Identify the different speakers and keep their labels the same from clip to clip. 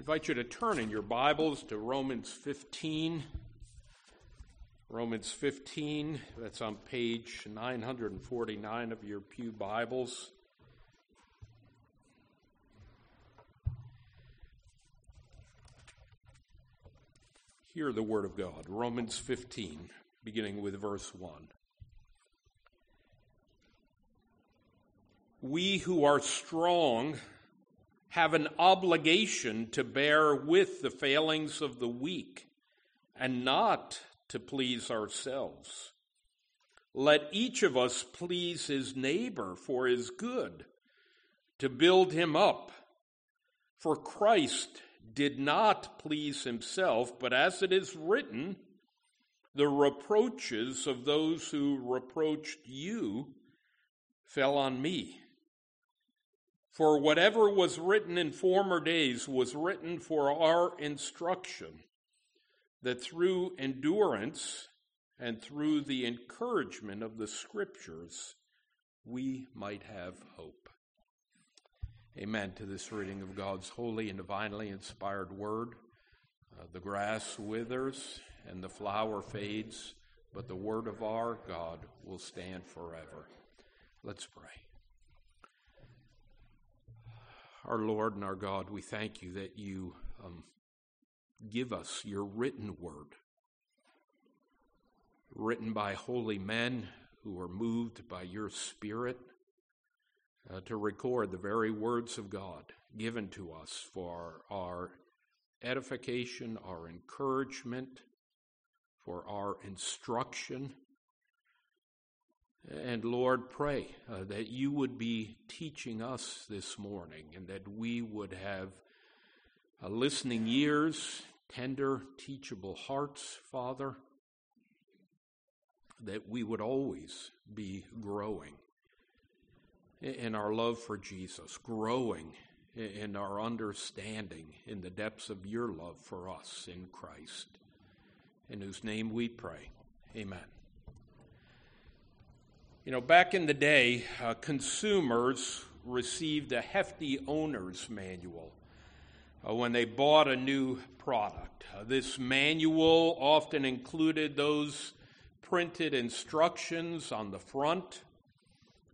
Speaker 1: invite you to turn in your Bibles to Romans 15. Romans 15, that's on page 949 of your Pew Bibles. Hear the Word of God. Romans 15, beginning with verse 1. We who are strong have an obligation to bear with the failings of the weak and not to please ourselves. Let each of us please his neighbor for his good, to build him up. For Christ did not please himself, but as it is written, the reproaches of those who reproached you fell on me. For whatever was written in former days was written for our instruction, that through endurance and through the encouragement of the Scriptures we might have hope. Amen to this reading of God's holy and divinely inspired word. Uh, the grass withers and the flower fades, but the word of our God will stand forever. Let's pray. Our Lord and our God, we thank you that you um, give us your written word, written by holy men who are moved by your Spirit uh, to record the very words of God given to us for our edification, our encouragement, for our instruction and Lord, pray uh, that you would be teaching us this morning and that we would have uh, listening ears, tender, teachable hearts, Father, that we would always be growing in our love for Jesus, growing in our understanding in the depths of your love for us in Christ, in whose name we pray. Amen. You know, back in the day, uh, consumers received a hefty owner's manual uh, when they bought a new product. Uh, this manual often included those printed instructions on the front.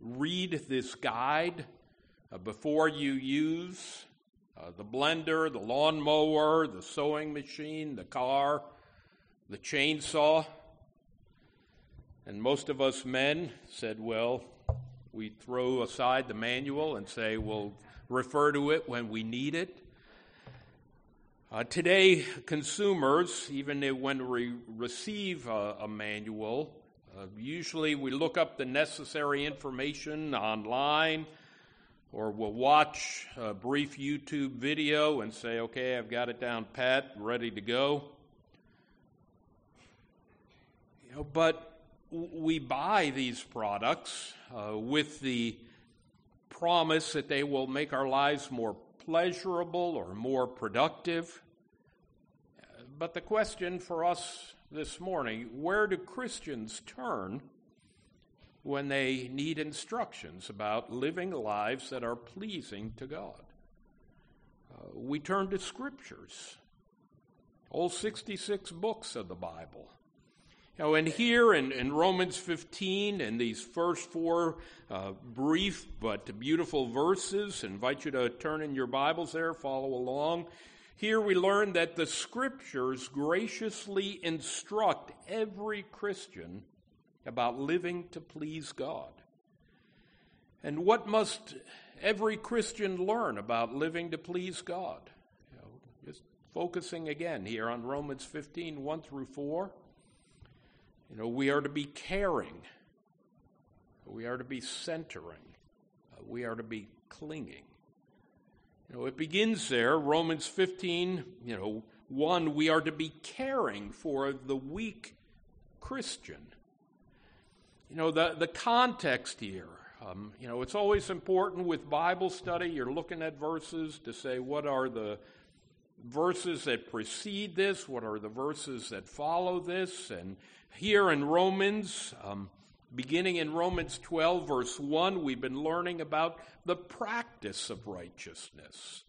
Speaker 1: Read this guide uh, before you use uh, the blender, the lawnmower, the sewing machine, the car, the chainsaw. And most of us men said, well, we throw aside the manual and say we'll refer to it when we need it. Uh, today, consumers, even when we receive a, a manual, uh, usually we look up the necessary information online or we'll watch a brief YouTube video and say, okay, I've got it down pat, ready to go. You know, but we buy these products uh, with the promise that they will make our lives more pleasurable or more productive. But the question for us this morning where do Christians turn when they need instructions about living lives that are pleasing to God? Uh, we turn to scriptures, all 66 books of the Bible. Now, in here in, in Romans 15 and these first four uh, brief but beautiful verses, I invite you to turn in your Bibles there, follow along. Here we learn that the scriptures graciously instruct every Christian about living to please God. And what must every Christian learn about living to please God? You know, just focusing again here on Romans 15, 1 through 4. You know, we are to be caring. We are to be centering. Uh, we are to be clinging. You know, it begins there, Romans 15, you know, 1, we are to be caring for the weak Christian. You know, the, the context here, um, you know, it's always important with Bible study, you're looking at verses to say what are the verses that precede this, what are the verses that follow this, and here in Romans, um, beginning in Romans 12, verse 1, we've been learning about the practice of righteousness.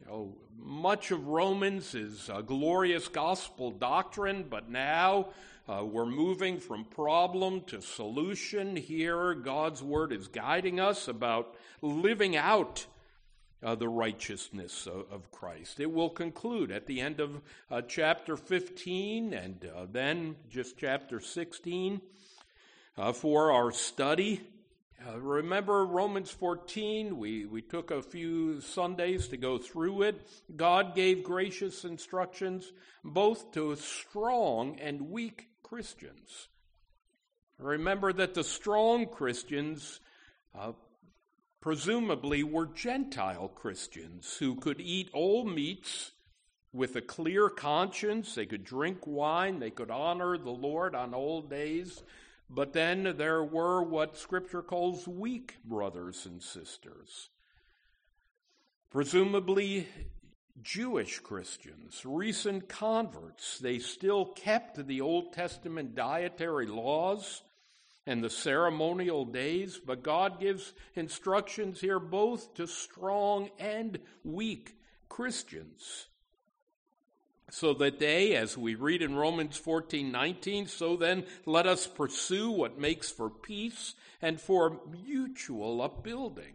Speaker 1: You know, much of Romans is a glorious gospel doctrine, but now uh, we're moving from problem to solution. Here, God's word is guiding us about living out uh, the righteousness of, of, Christ. It will conclude at the end of uh, chapter 15 and uh, then just chapter 16 uh, for our study. Uh, remember Romans 14? We, we took a few Sundays to go through it. God gave gracious instructions both to strong and weak Christians. Remember that the strong Christians uh, presumably were Gentile Christians who could eat all meats with a clear conscience. They could drink wine. They could honor the Lord on old days. But then there were what Scripture calls weak brothers and sisters. Presumably Jewish Christians, recent converts, they still kept the Old Testament dietary laws and the ceremonial days, but God gives instructions here both to strong and weak Christians. So that they, as we read in Romans 14 19, so then let us pursue what makes for peace and for mutual upbuilding.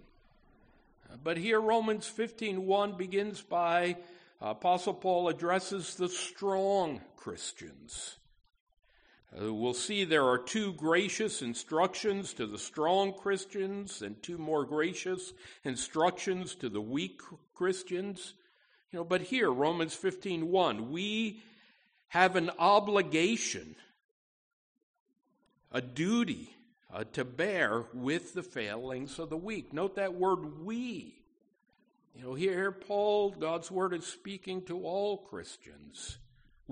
Speaker 1: But here Romans 15:1 begins by Apostle Paul addresses the strong Christians. Uh, we'll see there are two gracious instructions to the strong Christians and two more gracious instructions to the weak Christians. You know, but here Romans 15:1, we have an obligation, a duty uh, to bear with the failings of the weak. Note that word we. You know, here Paul, God's word is speaking to all Christians.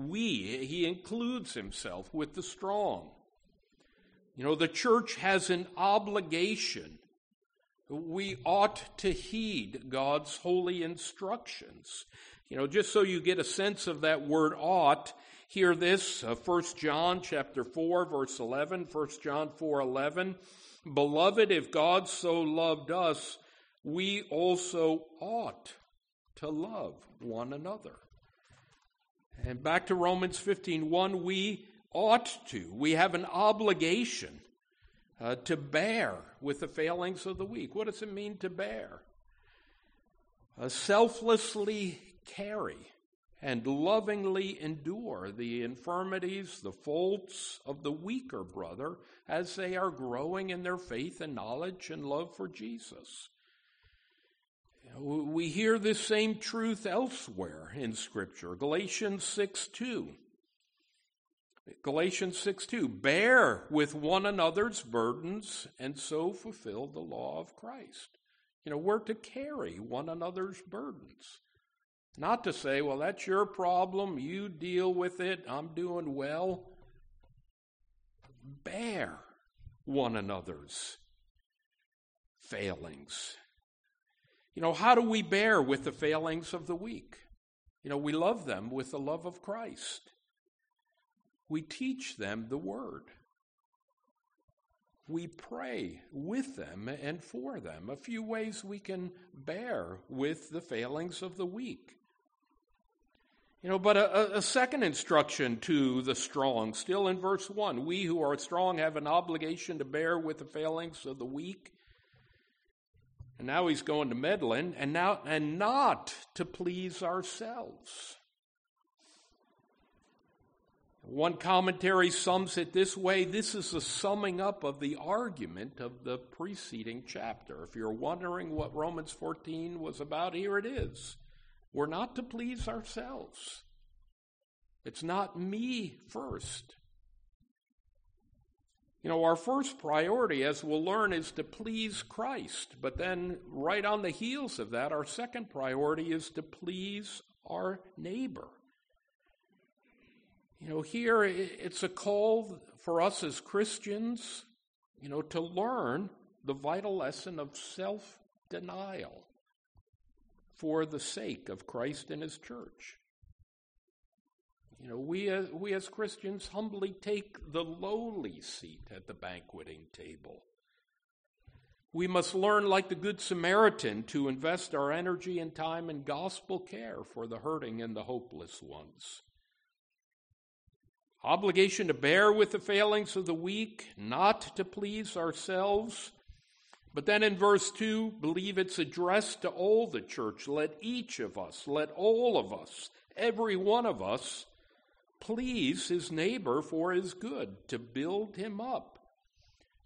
Speaker 1: We, he includes himself with the strong. You know, the church has an obligation. We ought to heed God's holy instructions. You know, just so you get a sense of that word ought, Hear this, uh, 1 John chapter 4 verse 11, 1 John 4 11. Beloved, if God so loved us, we also ought to love one another. And back to Romans 15 1, we ought to. We have an obligation uh, to bear with the failings of the weak. What does it mean to bear? Uh, selflessly carry and lovingly endure the infirmities, the faults of the weaker brother as they are growing in their faith and knowledge and love for Jesus. We hear this same truth elsewhere in Scripture. Galatians 6 2. Galatians 6 2. Bear with one another's burdens and so fulfill the law of Christ. You know, we're to carry one another's burdens. Not to say, well, that's your problem, you deal with it, I'm doing well. Bear one another's failings. You know, how do we bear with the failings of the weak? You know, we love them with the love of Christ. We teach them the word. We pray with them and for them. A few ways we can bear with the failings of the weak. You know, but a, a, second instruction to the strong, still in verse 1 we who are strong have an obligation to bear with the failings of the weak. And now he's going to meddling, and now and not to please ourselves. One commentary sums it this way this is the summing up of the argument of the preceding chapter. If you're wondering what Romans 14 was about, here it is. We're not to please ourselves. It's not me first. You know, our first priority, as we'll learn, is to please Christ. But then, right on the heels of that, our second priority is to please our neighbor. You know, here it's a call for us as Christians, you know, to learn the vital lesson of self denial for the sake of Christ and His church. You know, we, uh, we as Christians humbly take the lowly seat at the banqueting table. We must learn, like the Good Samaritan, to invest our energy and time in gospel care for the hurting and the hopeless ones. Obligation to bear with the failings of the weak, not to please ourselves. But then in verse 2, believe it's addressed to all the church. Let each of us, let all of us, every one of us, please his neighbor for his good, to build him up.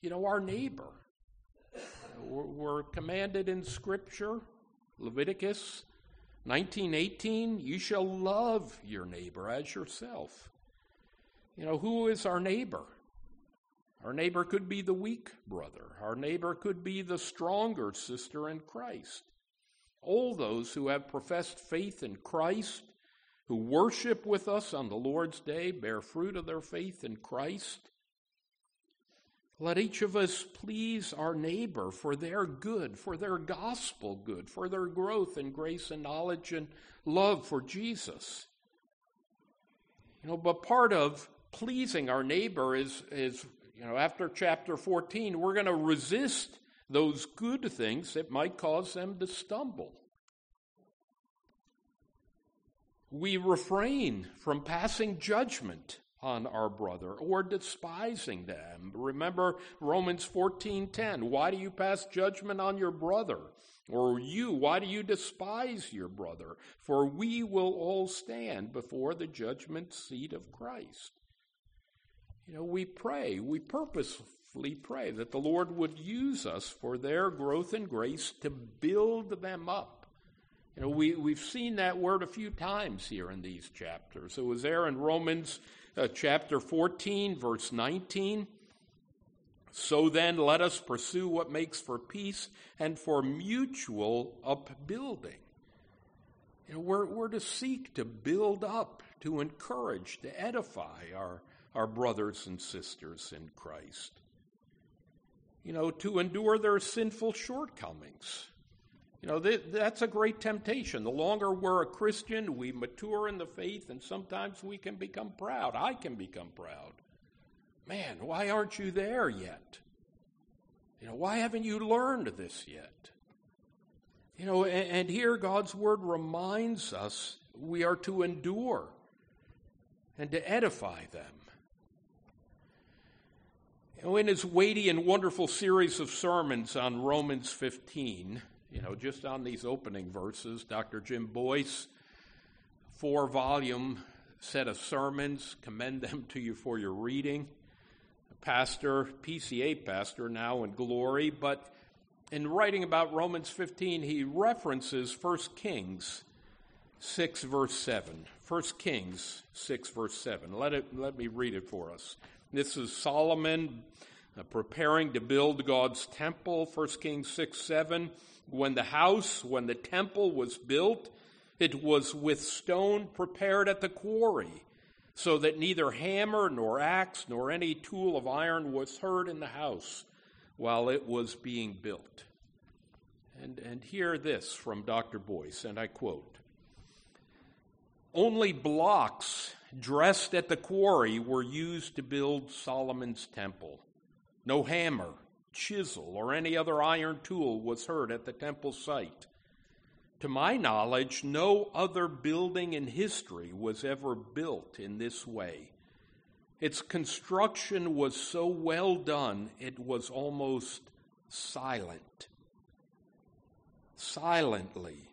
Speaker 1: You know, our neighbor. We're commanded in Scripture, Leviticus 19:18, you shall love your neighbor as yourself. You know, who is our neighbor? Our neighbor could be the weak brother. Our neighbor could be the stronger sister in Christ. All those who have professed faith in Christ who worship with us on the Lord's day bear fruit of their faith in Christ. Let each of us please our neighbor for their good, for their gospel good, for their growth in grace and knowledge and love for Jesus. You know, but part of pleasing our neighbor is, is you know, after chapter 14, we're going to resist those good things that might cause them to stumble. We refrain from passing judgment on our brother or despising them. Remember Romans 14:10, why do you pass judgment on your brother? Or you, why do you despise your brother? For we will all stand before the judgment seat of Christ. You know, we pray, we purposefully pray that the Lord would use us for their growth and grace to build them up you know, we, we've seen that word a few times here in these chapters. It was there in Romans uh, chapter 14, verse 19. So then, let us pursue what makes for peace and for mutual upbuilding. You know, we're, we're to seek to build up, to encourage, to edify our, our brothers and sisters in Christ. You know, to endure their sinful shortcomings you know, that's a great temptation. The longer we're a Christian, we mature in the faith, and sometimes we can become proud. I can become proud. Man, why aren't you there yet? You know, why haven't you learned this yet? You know, and, and here God's word reminds us we are to endure and to edify them. You know, in his weighty and wonderful series of sermons on Romans 15, you know, just on these opening verses, Dr. Jim Boice, four volume set of sermons, commend them to you for your reading. Pastor, PCA pastor now in glory, but in writing about Romans 15, he references 1 Kings 6, verse 7. 1 Kings 6, verse 7. Let, it, let me read it for us. This is Solomon uh, preparing to build God's temple, 1 Kings 6, 7. When the house, when the temple was built, it was with stone prepared at the quarry, so that neither hammer nor axe nor any tool of iron was heard in the house while it was being built. And, and hear this from Dr. Boice, and I quote Only blocks dressed at the quarry were used to build Solomon's temple. No hammer, chisel, or any other iron tool was heard at the temple site. To my knowledge, no other building in history was ever built in this way. Its construction was so well done, it was almost silent. Silently,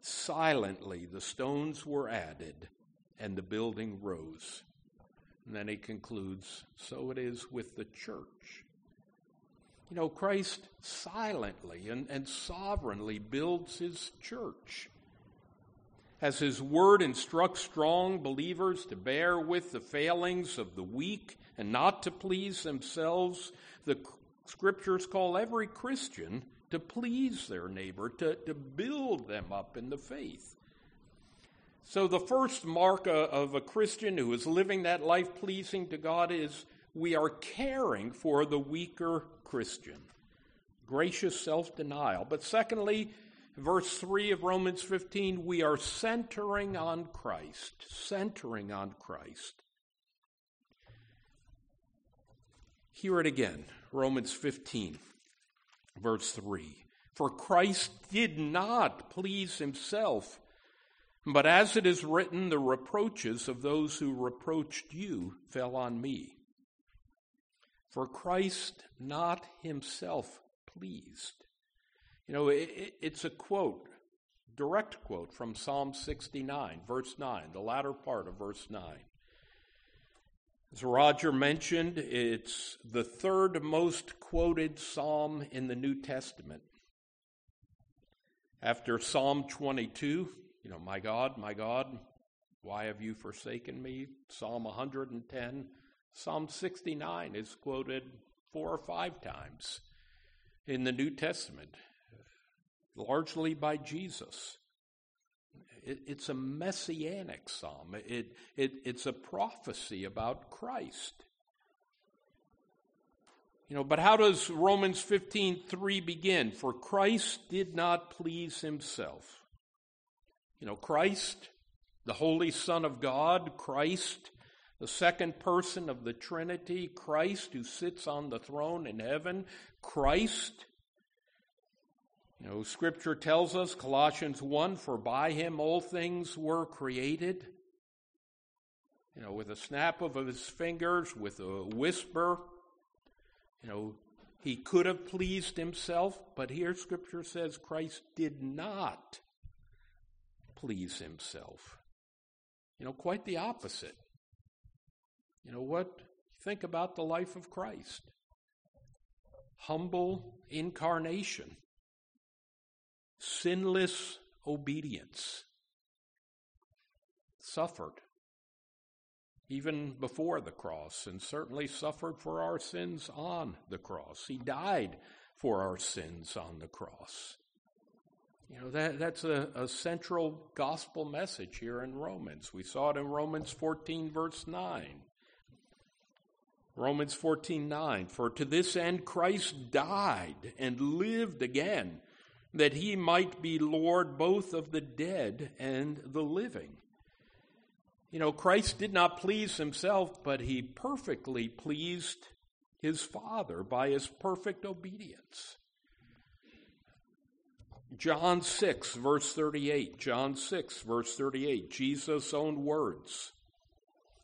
Speaker 1: silently, the stones were added and the building rose. And then he concludes so it is with the church. You know, Christ silently and, and sovereignly builds his church. As his word instructs strong believers to bear with the failings of the weak and not to please themselves, the scriptures call every Christian to please their neighbor, to, to build them up in the faith. So, the first mark of a Christian who is living that life pleasing to God is we are caring for the weaker Christian. Gracious self denial. But secondly, verse 3 of Romans 15, we are centering on Christ. Centering on Christ. Hear it again Romans 15. Verse 3 For Christ did not please himself, but as it is written, the reproaches of those who reproached you fell on me. For Christ not himself pleased. You know, it, it's a quote, direct quote from Psalm 69, verse 9, the latter part of verse 9. As Roger mentioned, it's the third most quoted psalm in the New Testament. After Psalm 22, you know, my God, my God, why have you forsaken me? Psalm 110. Psalm 69 is quoted four or five times in the New Testament, largely by Jesus. It, it's a messianic psalm. It, it, it's a prophecy about Christ. You know, but how does Romans 15:3 begin? For Christ did not please himself. You know, Christ, the holy son of God, Christ, the second person of the Trinity, Christ who sits on the throne in heaven, Christ you know, scripture tells us, Colossians 1, for by him all things were created. You know, with a snap of his fingers, with a whisper. You know, he could have pleased himself, but here scripture says Christ did not please himself. You know, quite the opposite. You know what? Think about the life of Christ. Humble incarnation sinless obedience, suffered even before the cross, and certainly suffered for our sins on the cross. He died for our sins on the cross. You know, that, that's a, a central gospel message here in Romans. We saw it in Romans 14, verse 9. Romans 14, 9. For to this end Christ died and lived again that he might be Lord both of the dead and the living. You know, Christ did not please himself, but he perfectly pleased his Father by his perfect obedience. John 6, verse 38. John 6, verse 38. Jesus' own words.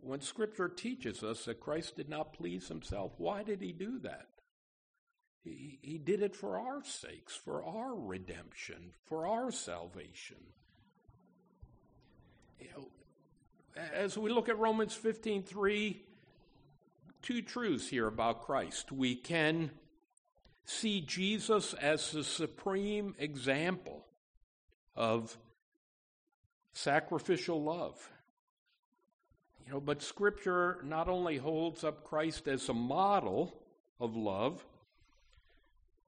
Speaker 1: when Scripture teaches us that Christ did not please himself, why did he do that? He, he did it for our sakes, for our redemption, for our salvation. You know, as we look at Romans 15:3, two truths here about Christ. We can see Jesus as the supreme example of sacrificial love. You know, but scripture not only holds up Christ as a model of love,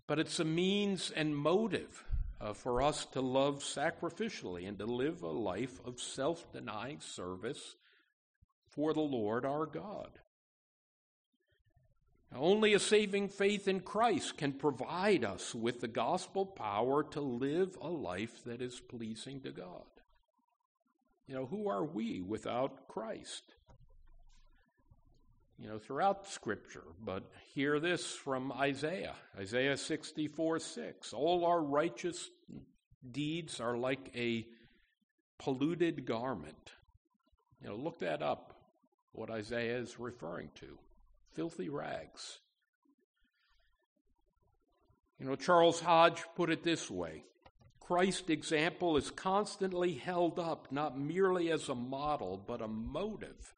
Speaker 1: but it's a means and motive uh, for us to love sacrificially and to live a life of self denying service for the Lord our God. Only a saving faith in Christ can provide us with the gospel power to live a life that is pleasing to God. You know, who are we without Christ? you know, throughout Scripture, but hear this from Isaiah Isaiah 64 6. All our righteous deeds are like a polluted garment. You know, look that up, what Isaiah is referring to. Filthy rags. You know, Charles Hodge put it this way Christ's example is constantly held up, not merely as a model, but a motive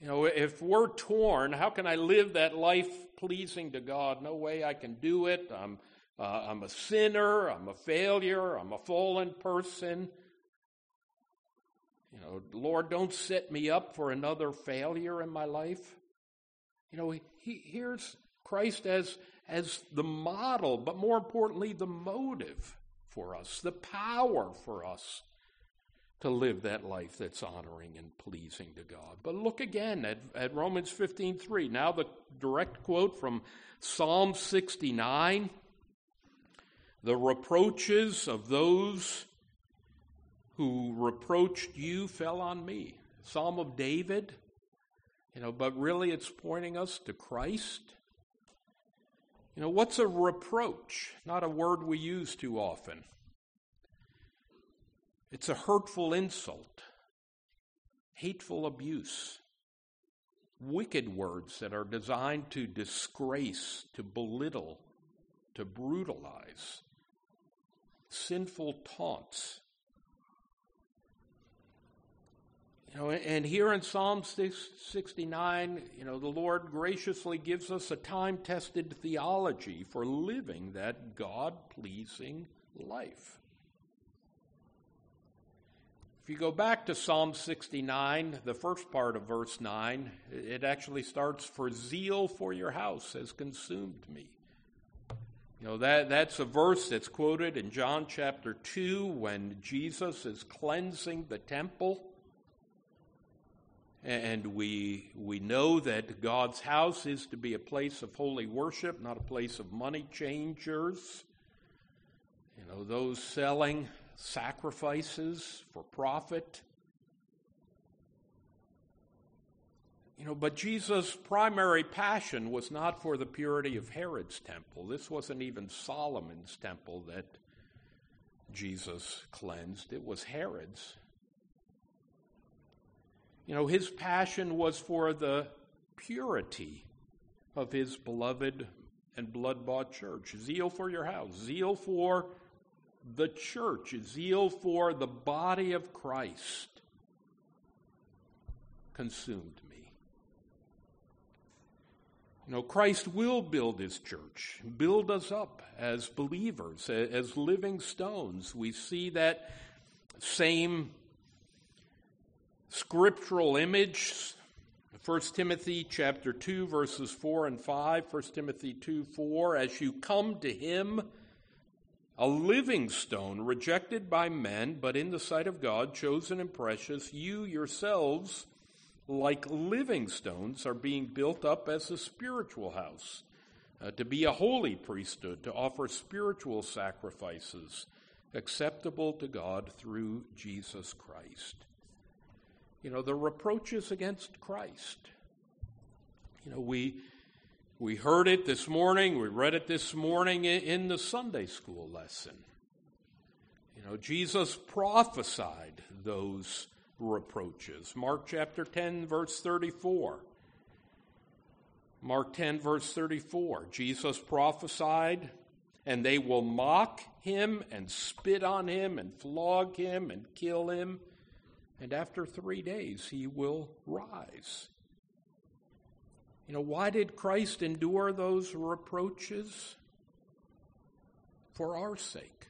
Speaker 1: you know, if we're torn, how can I live that life pleasing to God? No way I can do it. I'm, uh, I'm a sinner. I'm a failure. I'm a fallen person. You know, Lord, don't set me up for another failure in my life. You know, he, here's Christ as, as the model, but more importantly, the motive for us, the power for us to live that life that's honoring and pleasing to God. But look again at, at Romans 15:3. Now the direct quote from Psalm 69. The reproaches of those who reproached you fell on me. Psalm of David, you know, but really it's pointing us to Christ. You know, what's a reproach? Not a word we use too often. It's a hurtful insult, hateful abuse, wicked words that are designed to disgrace, to belittle, to brutalize, sinful taunts. You know, and here in Psalm 69, you know, the Lord graciously gives us a time tested theology for living that God pleasing life. If you go back to Psalm 69, the first part of verse 9, it actually starts, For zeal for your house has consumed me. You know, that, that's a verse that's quoted in John chapter 2 when Jesus is cleansing the temple. And we, we know that God's house is to be a place of holy worship, not a place of money changers. You know, those selling sacrifices for profit. You know, but Jesus' primary passion was not for the purity of Herod's temple. This wasn't even Solomon's temple that Jesus cleansed, it was Herod's. You know, his passion was for the purity of his beloved and blood bought church. Zeal for your house, zeal for the church, zeal for the body of Christ consumed me. You know, Christ will build his church, build us up as believers, as living stones. We see that same scriptural image 1 Timothy chapter 2 verses 4 and 5 1 Timothy 2 4 as you come to him a living stone, rejected by men, but in the sight of God, chosen and precious, you yourselves, like living stones, are being built up as a spiritual house, uh, to be a holy priesthood, to offer spiritual sacrifices acceptable to God through Jesus Christ. You know, the reproaches against Christ. You know, we we heard it this morning, we read it this morning in the Sunday school lesson. You know, Jesus prophesied those reproaches. Mark chapter 10, verse 34. Mark 10, verse 34. Jesus prophesied, and they will mock him and spit on him and flog him and kill him, and after three days he will rise. You know, why did Christ endure those reproaches? For our sake,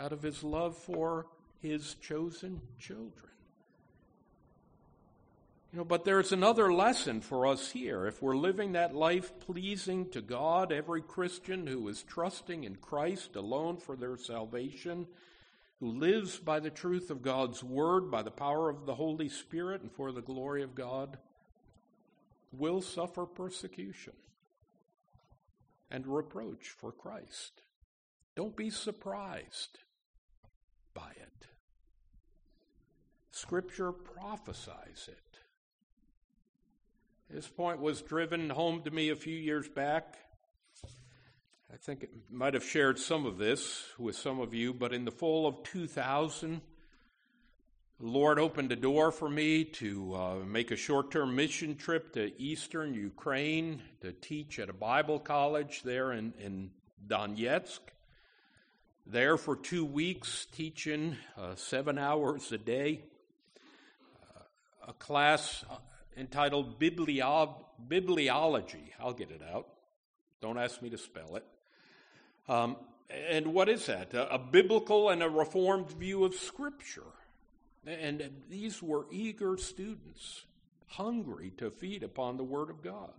Speaker 1: out of his love for his chosen children. You know, but there's another lesson for us here. If we're living that life pleasing to God, every Christian who is trusting in Christ alone for their salvation, who lives by the truth of God's word, by the power of the Holy Spirit, and for the glory of God, will suffer persecution and reproach for Christ. Don't be surprised by it. Scripture prophesies it. This point was driven home to me a few years back. I think it might have shared some of this with some of you, but in the fall of 2000, the Lord opened a door for me to uh, make a short term mission trip to eastern Ukraine to teach at a Bible college there in, in Donetsk. There for two weeks, teaching uh, seven hours a day, uh, a class uh, entitled Biblio- Bibliology. I'll get it out. Don't ask me to spell it. Um, and what is that? A, a biblical and a reformed view of Scripture. And these were eager students, hungry to feed upon the Word of God.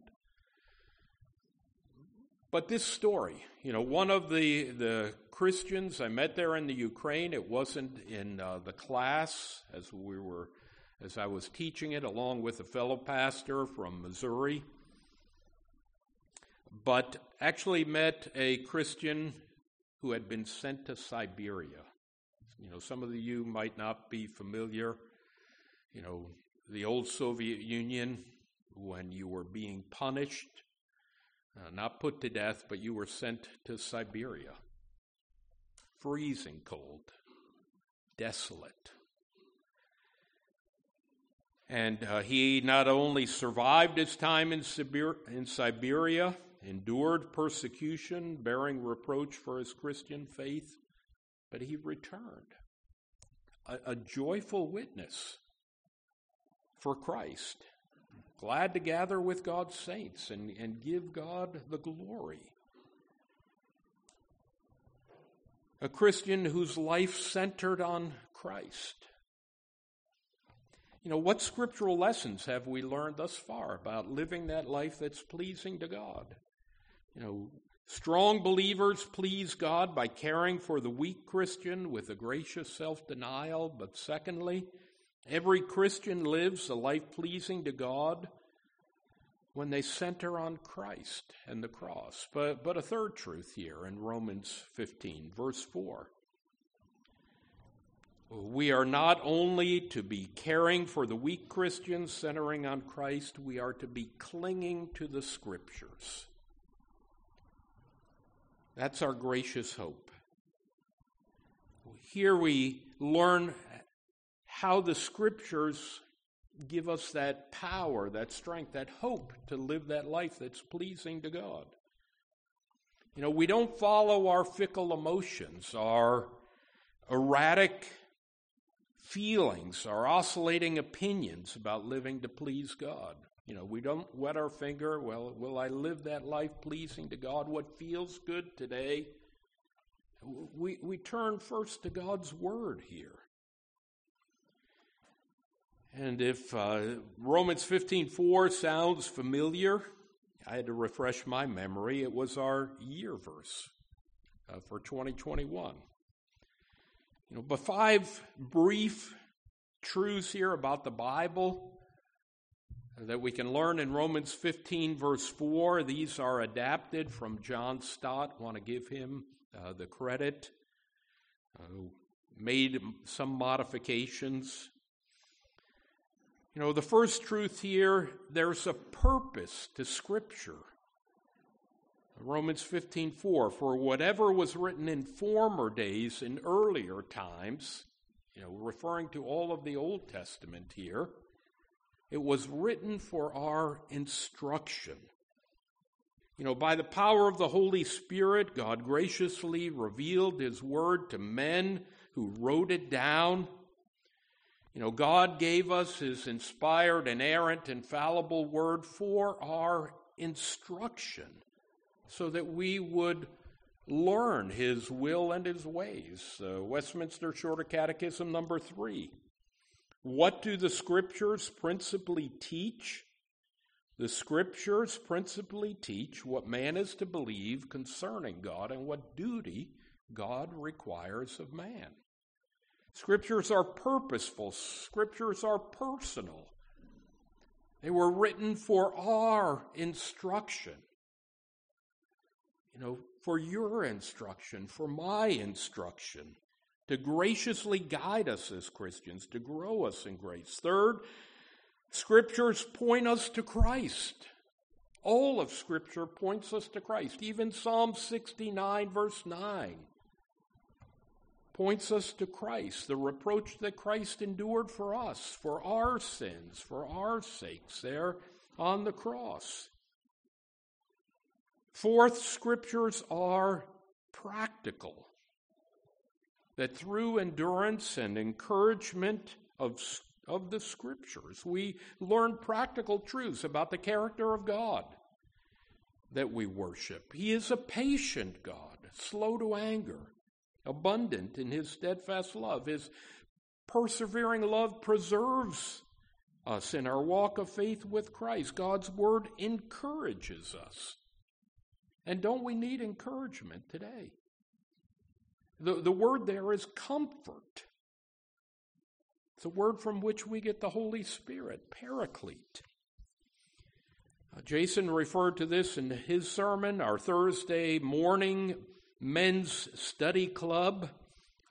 Speaker 1: But this story, you know, one of the, the Christians I met there in the Ukraine, it wasn't in uh, the class as we were, as I was teaching it, along with a fellow pastor from Missouri, but actually met a Christian who had been sent to Siberia. You know, some of you might not be familiar. You know, the old Soviet Union, when you were being punished, uh, not put to death, but you were sent to Siberia. Freezing cold, desolate. And uh, he not only survived his time in, Sibir- in Siberia, endured persecution, bearing reproach for his Christian faith, but he returned. A, a joyful witness for Christ, glad to gather with God's saints and, and give God the glory. A Christian whose life centered on Christ. You know, what scriptural lessons have we learned thus far about living that life that's pleasing to God? You know, strong believers please God by caring for the weak Christian with a gracious self denial. But secondly, every Christian lives a life pleasing to God when they center on Christ and the cross. But, but a third truth here in Romans 15, verse 4. We are not only to be caring for the weak Christians, centering on Christ, we are to be clinging to the Scriptures. That's our gracious hope. Here we learn how the scriptures give us that power, that strength, that hope to live that life that's pleasing to God. You know, we don't follow our fickle emotions, our erratic feelings, our oscillating opinions about living to please God. You know, we don't wet our finger. Well, will I live that life pleasing to God? What feels good today? We, we turn first to God's Word here. And if uh, Romans 15:4 sounds familiar, I had to refresh my memory. It was our year verse uh, for 2021. You know, but five brief truths here about the Bible that we can learn in Romans 15, verse 4. These are adapted from John Stott. Want to give him uh, the credit. Uh, made some modifications. You know, the first truth here there's a purpose to Scripture. Romans 15:4 for whatever was written in former days in earlier times you know referring to all of the Old Testament here it was written for our instruction. You know, by the power of the Holy Spirit, God graciously revealed His Word to men who wrote it down. You know, God gave us His inspired, inerrant, infallible Word for our instruction so that we would learn His will and His ways. Uh, Westminster Shorter Catechism, number three. What do the scriptures principally teach? The scriptures principally teach what man is to believe concerning God and what duty God requires of man. Scriptures are purposeful, scriptures are personal. They were written for our instruction. You know, for your instruction, for my instruction to graciously guide us as Christians, to grow us in grace. Third, scriptures point us to Christ. All of Scripture points us to Christ. Even Psalm 69, verse 9, points us to Christ, the reproach that Christ endured for us, for our sins, for our sakes, there on the cross. Fourth, Scriptures are practical that through endurance and encouragement of, of the scriptures, we learn practical truths about the character of God that we worship. He is a patient God, slow to anger, abundant in his steadfast love. His persevering love preserves us in our walk of faith with Christ. God's word encourages us. And don't we need encouragement today? The, the word there is comfort. It's a word from which we get the Holy Spirit, paraclete. Uh, Jason referred to this in his sermon, our Thursday morning men's study club.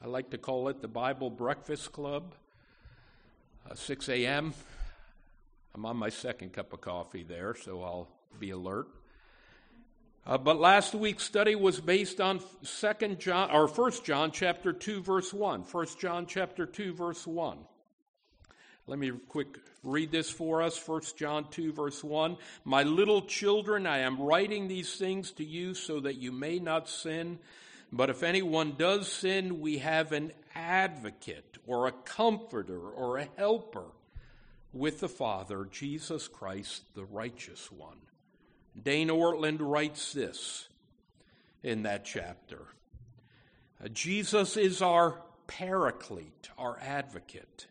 Speaker 1: I like to call it the Bible Breakfast Club. Uh, 6 a.m. I'm on my second cup of coffee there, so I'll be alert. Uh, but last week's study was based on Second John or First John chapter two verse one. First John chapter two verse one. Let me quick read this for us. First John two verse one. My little children, I am writing these things to you so that you may not sin. But if anyone does sin, we have an advocate or a comforter or a helper with the Father, Jesus Christ, the righteous one. Dane Ortlund writes this in that chapter Jesus is our paraclete, our advocate,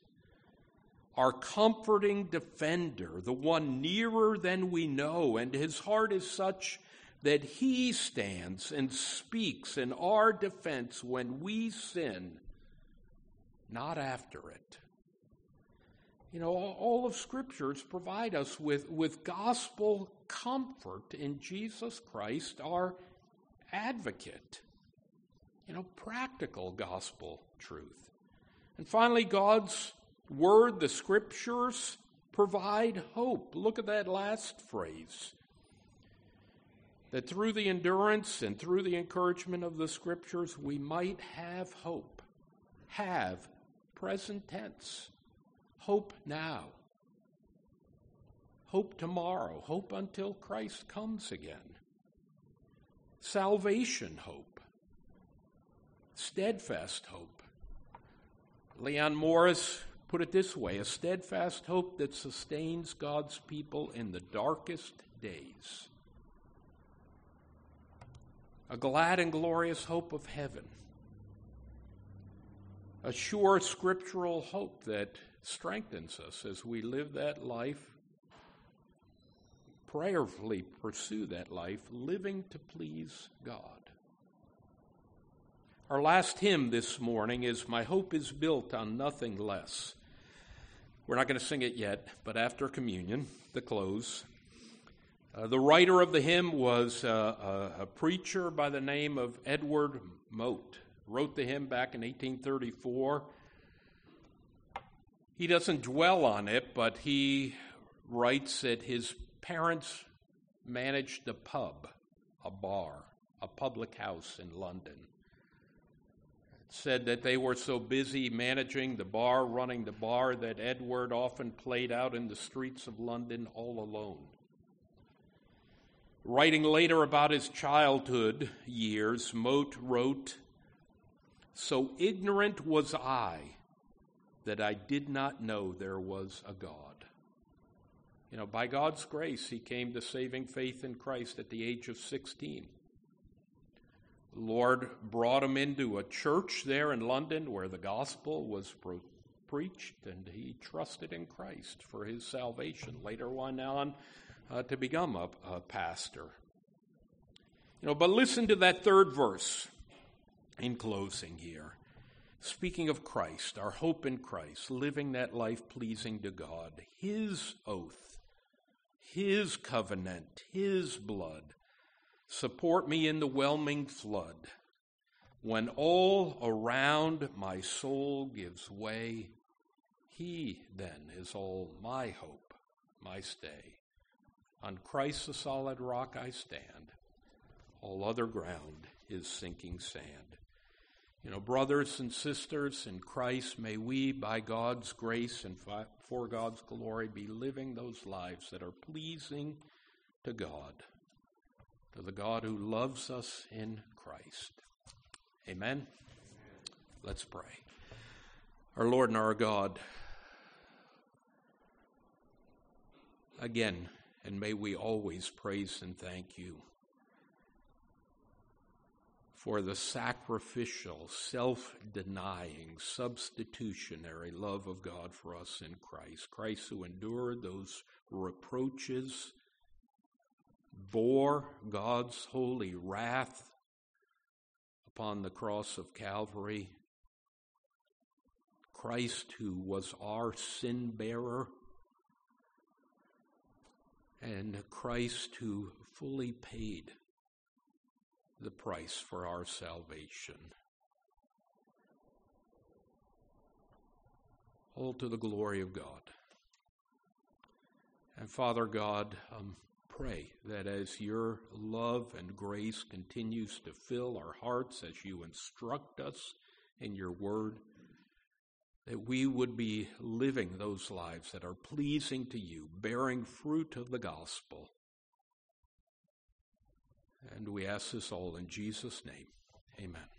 Speaker 1: our comforting defender, the one nearer than we know, and his heart is such that he stands and speaks in our defense when we sin, not after it. You know, all of scriptures provide us with, with gospel comfort in Jesus Christ, our advocate. You know, practical gospel truth. And finally, God's word, the scriptures, provide hope. Look at that last phrase. That through the endurance and through the encouragement of the scriptures, we might have hope. Have, present tense. Hope now. Hope tomorrow. Hope until Christ comes again. Salvation hope. Steadfast hope. Leon Morris put it this way a steadfast hope that sustains God's people in the darkest days. A glad and glorious hope of heaven. A sure scriptural hope that strengthens us as we live that life, prayerfully pursue that life, living to please God. Our last hymn this morning is My Hope is Built on Nothing Less. We're not going to sing it yet, but after communion, the close. Uh, the writer of the hymn was uh, a, a, preacher by the name of Edward Mote. Wrote the hymn back in 1834 he doesn't dwell on it, but he writes that his parents managed a pub, a bar, a public house in London. It said that they were so busy managing the bar, running the bar, that Edward often played out in the streets of London all alone. Writing later about his childhood years, Mote wrote, So ignorant was I that I did not know there was a God. You know, by God's grace, he came to saving faith in Christ at the age of 16. The Lord brought him into a church there in London where the gospel was pro- preached, and he trusted in Christ for his salvation. Later went on uh, to become a, a pastor. You know, but listen to that third verse in closing here. Speaking of Christ, our hope in Christ, living that life pleasing to God, His oath, His covenant, His blood, support me in the whelming flood. When all around my soul gives way, He then is all my hope, my stay. On Christ the solid rock I stand, all other ground is sinking sand. You know, brothers and sisters in Christ, may we, by God's grace and for God's glory, be living those lives that are pleasing to God, to the God who loves us in Christ. Amen. Let's pray. Our Lord and our God, again, and may we always praise and thank you for the sacrificial, self denying, substitutionary love of God for us in Christ. Christ who endured those reproaches, bore God's holy wrath upon the cross of Calvary. Christ, who was our sin bearer, and Christ, who fully paid the price for our salvation. All to the glory of God. And Father God, um, pray that as your love and grace continues to fill our hearts as you instruct us in your word, that we would be living those lives that are pleasing to you, bearing fruit of the gospel. And we ask this all in Jesus' name. Amen.